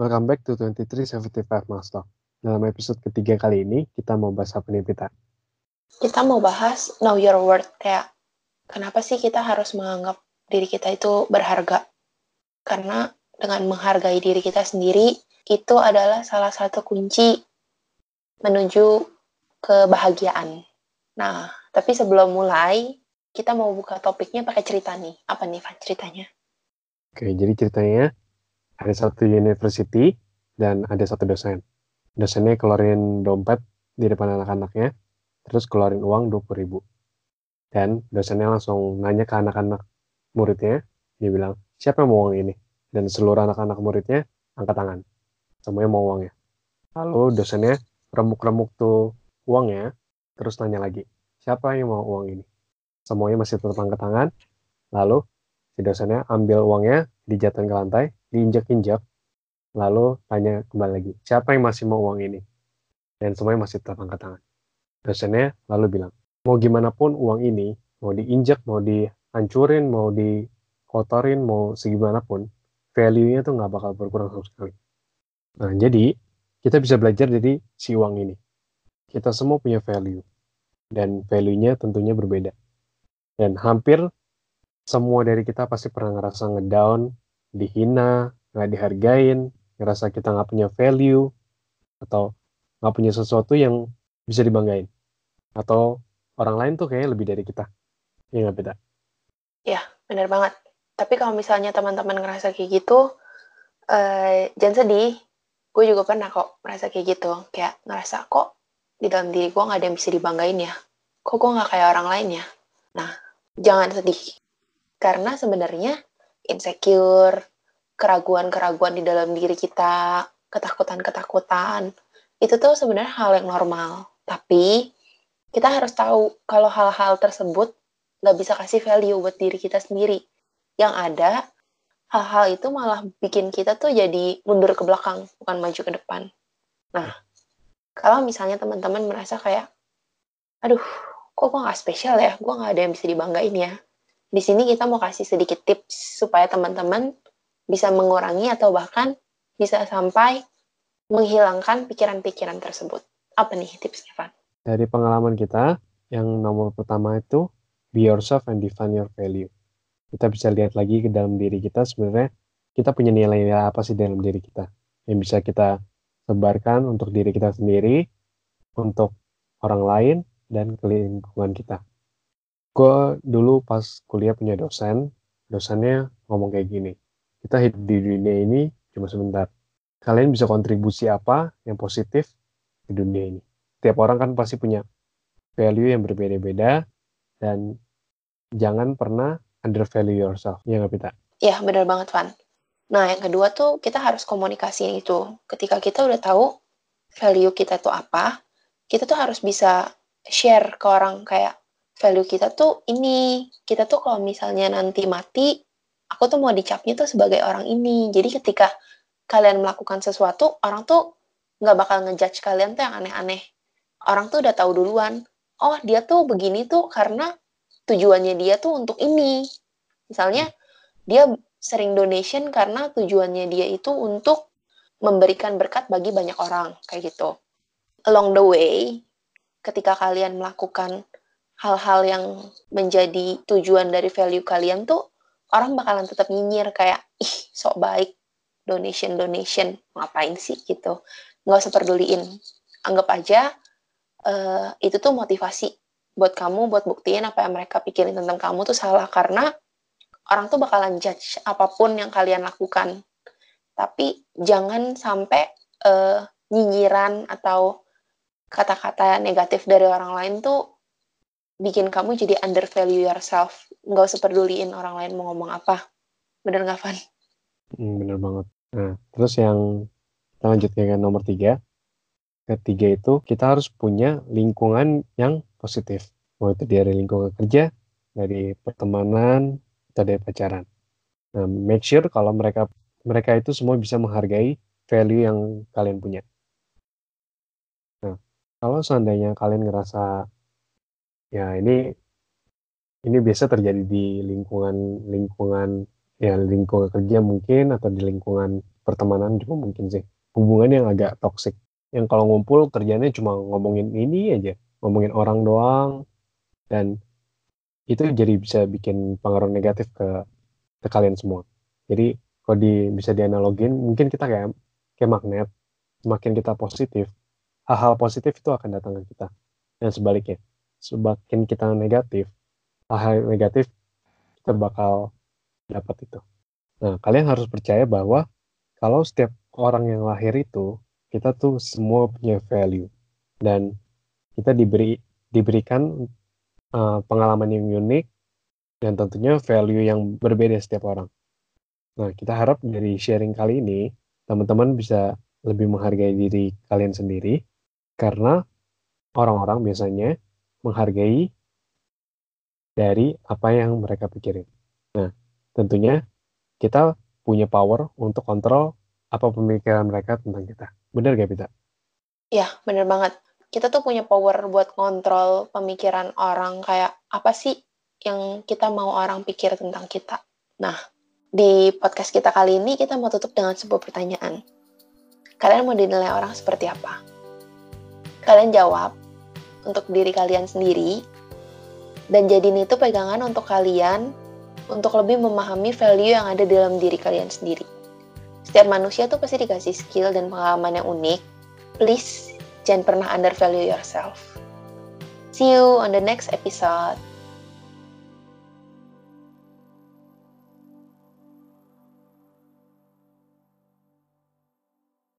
Welcome back to 2375 Master. Dalam episode ketiga kali ini, kita mau bahas apa nih, Pita? Kita mau bahas know your worth. Kayak, kenapa sih kita harus menganggap diri kita itu berharga? Karena dengan menghargai diri kita sendiri, itu adalah salah satu kunci menuju kebahagiaan. Nah, tapi sebelum mulai, kita mau buka topiknya pakai cerita nih. Apa nih, Van, ceritanya? Oke, jadi ceritanya ada satu university dan ada satu dosen. Dosennya keluarin dompet di depan anak-anaknya, terus keluarin uang 20 ribu. Dan dosennya langsung nanya ke anak-anak muridnya, dia bilang, siapa yang mau uang ini? Dan seluruh anak-anak muridnya angkat tangan. Semuanya mau uangnya. Lalu dosennya remuk-remuk tuh uangnya, terus nanya lagi, siapa yang mau uang ini? Semuanya masih tetap angkat tangan, lalu si dosennya ambil uangnya, dijatuhin ke lantai, diinjak-injak, lalu tanya kembali lagi, siapa yang masih mau uang ini? Dan semuanya masih tetap angkat tangan. Dosennya lalu bilang, mau gimana pun uang ini, mau diinjak, mau dihancurin, mau dikotorin, mau segimanapun, value-nya tuh nggak bakal berkurang sama sekali. Nah, jadi kita bisa belajar dari si uang ini. Kita semua punya value, dan value-nya tentunya berbeda. Dan hampir semua dari kita pasti pernah ngerasa ngedown, dihina, nggak dihargain, ngerasa kita nggak punya value, atau nggak punya sesuatu yang bisa dibanggain. Atau orang lain tuh kayak lebih dari kita. Iya nggak beda? Ya, bener banget. Tapi kalau misalnya teman-teman ngerasa kayak gitu, eh, jangan sedih. Gue juga pernah kok merasa kayak gitu. Kayak ngerasa kok di dalam diri gue nggak ada yang bisa dibanggain ya. Kok gue nggak kayak orang lain ya? Nah, jangan sedih. Karena sebenarnya insecure, keraguan-keraguan di dalam diri kita, ketakutan-ketakutan, itu tuh sebenarnya hal yang normal. Tapi kita harus tahu kalau hal-hal tersebut nggak bisa kasih value buat diri kita sendiri. Yang ada, hal-hal itu malah bikin kita tuh jadi mundur ke belakang, bukan maju ke depan. Nah, kalau misalnya teman-teman merasa kayak, aduh, kok gue nggak spesial ya, gue nggak ada yang bisa dibanggain ya. Di sini kita mau kasih sedikit tips supaya teman-teman bisa mengurangi atau bahkan bisa sampai menghilangkan pikiran-pikiran tersebut. Apa nih tipsnya, Van? Dari pengalaman kita, yang nomor pertama itu be yourself and define your value. Kita bisa lihat lagi ke dalam diri kita sebenarnya kita punya nilai-nilai apa sih dalam diri kita yang bisa kita sebarkan untuk diri kita sendiri, untuk orang lain, dan lingkungan kita. Gue dulu pas kuliah punya dosen, dosennya ngomong kayak gini, kita hidup di dunia ini cuma sebentar. Kalian bisa kontribusi apa yang positif di dunia ini. Tiap orang kan pasti punya value yang berbeda-beda, dan jangan pernah undervalue yourself. Ya nggak, Pita? Iya, bener banget, Van. Nah, yang kedua tuh kita harus komunikasi itu. Ketika kita udah tahu value kita tuh apa, kita tuh harus bisa share ke orang kayak value kita tuh ini. Kita tuh kalau misalnya nanti mati, aku tuh mau dicapnya tuh sebagai orang ini. Jadi ketika kalian melakukan sesuatu, orang tuh nggak bakal ngejudge kalian tuh yang aneh-aneh. Orang tuh udah tahu duluan, oh dia tuh begini tuh karena tujuannya dia tuh untuk ini. Misalnya, dia sering donation karena tujuannya dia itu untuk memberikan berkat bagi banyak orang kayak gitu. Along the way, ketika kalian melakukan hal-hal yang menjadi tujuan dari value kalian tuh orang bakalan tetap nyinyir kayak ih sok baik donation donation. Ngapain sih? gitu. Nggak usah peduliin anggap aja uh, itu tuh motivasi buat kamu buat buktiin apa yang mereka pikirin tentang kamu tuh salah. Karena orang tuh bakalan judge apa pun yang kalian lakukan. Tapi jangan sampai uh, nyinyiran atau kata-kata negatif dari orang lain tuh bikin kamu jadi undervalue yourself. Nggak usah peduliin orang lain mau ngomong apa. Bener nggak, Van? Hmm, bener banget. Nah, terus yang kita lanjut ke nomor tiga. Ketiga itu kita harus punya lingkungan yang positif. Mau itu dari lingkungan kerja, dari pertemanan, atau dari pacaran. Nah, make sure kalau mereka mereka itu semua bisa menghargai value yang kalian punya. Nah, kalau seandainya kalian ngerasa ya ini ini biasa terjadi di lingkungan lingkungan ya lingkungan kerja mungkin atau di lingkungan pertemanan juga mungkin sih. Hubungan yang agak toksik yang kalau ngumpul kerjanya cuma ngomongin ini aja ngomongin orang doang. Dan itu jadi bisa bikin pengaruh negatif ke ke kalian semua. Jadi kalau di bisa dianalogin mungkin kita kayak kayak magnet. Semakin kita positif hal-hal positif itu akan datang ke kita. Dan sebaliknya semakin kita negatif hal-hal negatif kita bakal dapat itu nah kalian harus percaya bahwa kalau setiap orang yang lahir itu kita tuh semua punya value dan kita diberi diberikan uh, pengalaman yang unik dan tentunya value yang berbeda setiap orang. Nah, kita harap dari sharing kali ini teman-teman bisa lebih menghargai diri kalian sendiri karena orang-orang biasanya menghargai dari apa yang mereka pikirin. Nah, tentunya kita punya power untuk kontrol apa pemikiran mereka tentang kita. Bener gak, Pita? Ya, bener banget. Kita tuh punya power buat kontrol pemikiran orang kayak apa sih yang kita mau orang pikir tentang kita. Nah, di podcast kita kali ini kita mau tutup dengan sebuah pertanyaan. Kalian mau dinilai orang seperti apa? Kalian jawab untuk diri kalian sendiri dan jadiin itu pegangan untuk kalian untuk lebih memahami value yang ada dalam diri kalian sendiri. Setiap manusia tuh pasti dikasih skill dan pengalaman yang unik. Please, jangan pernah undervalue yourself. See you on the next episode.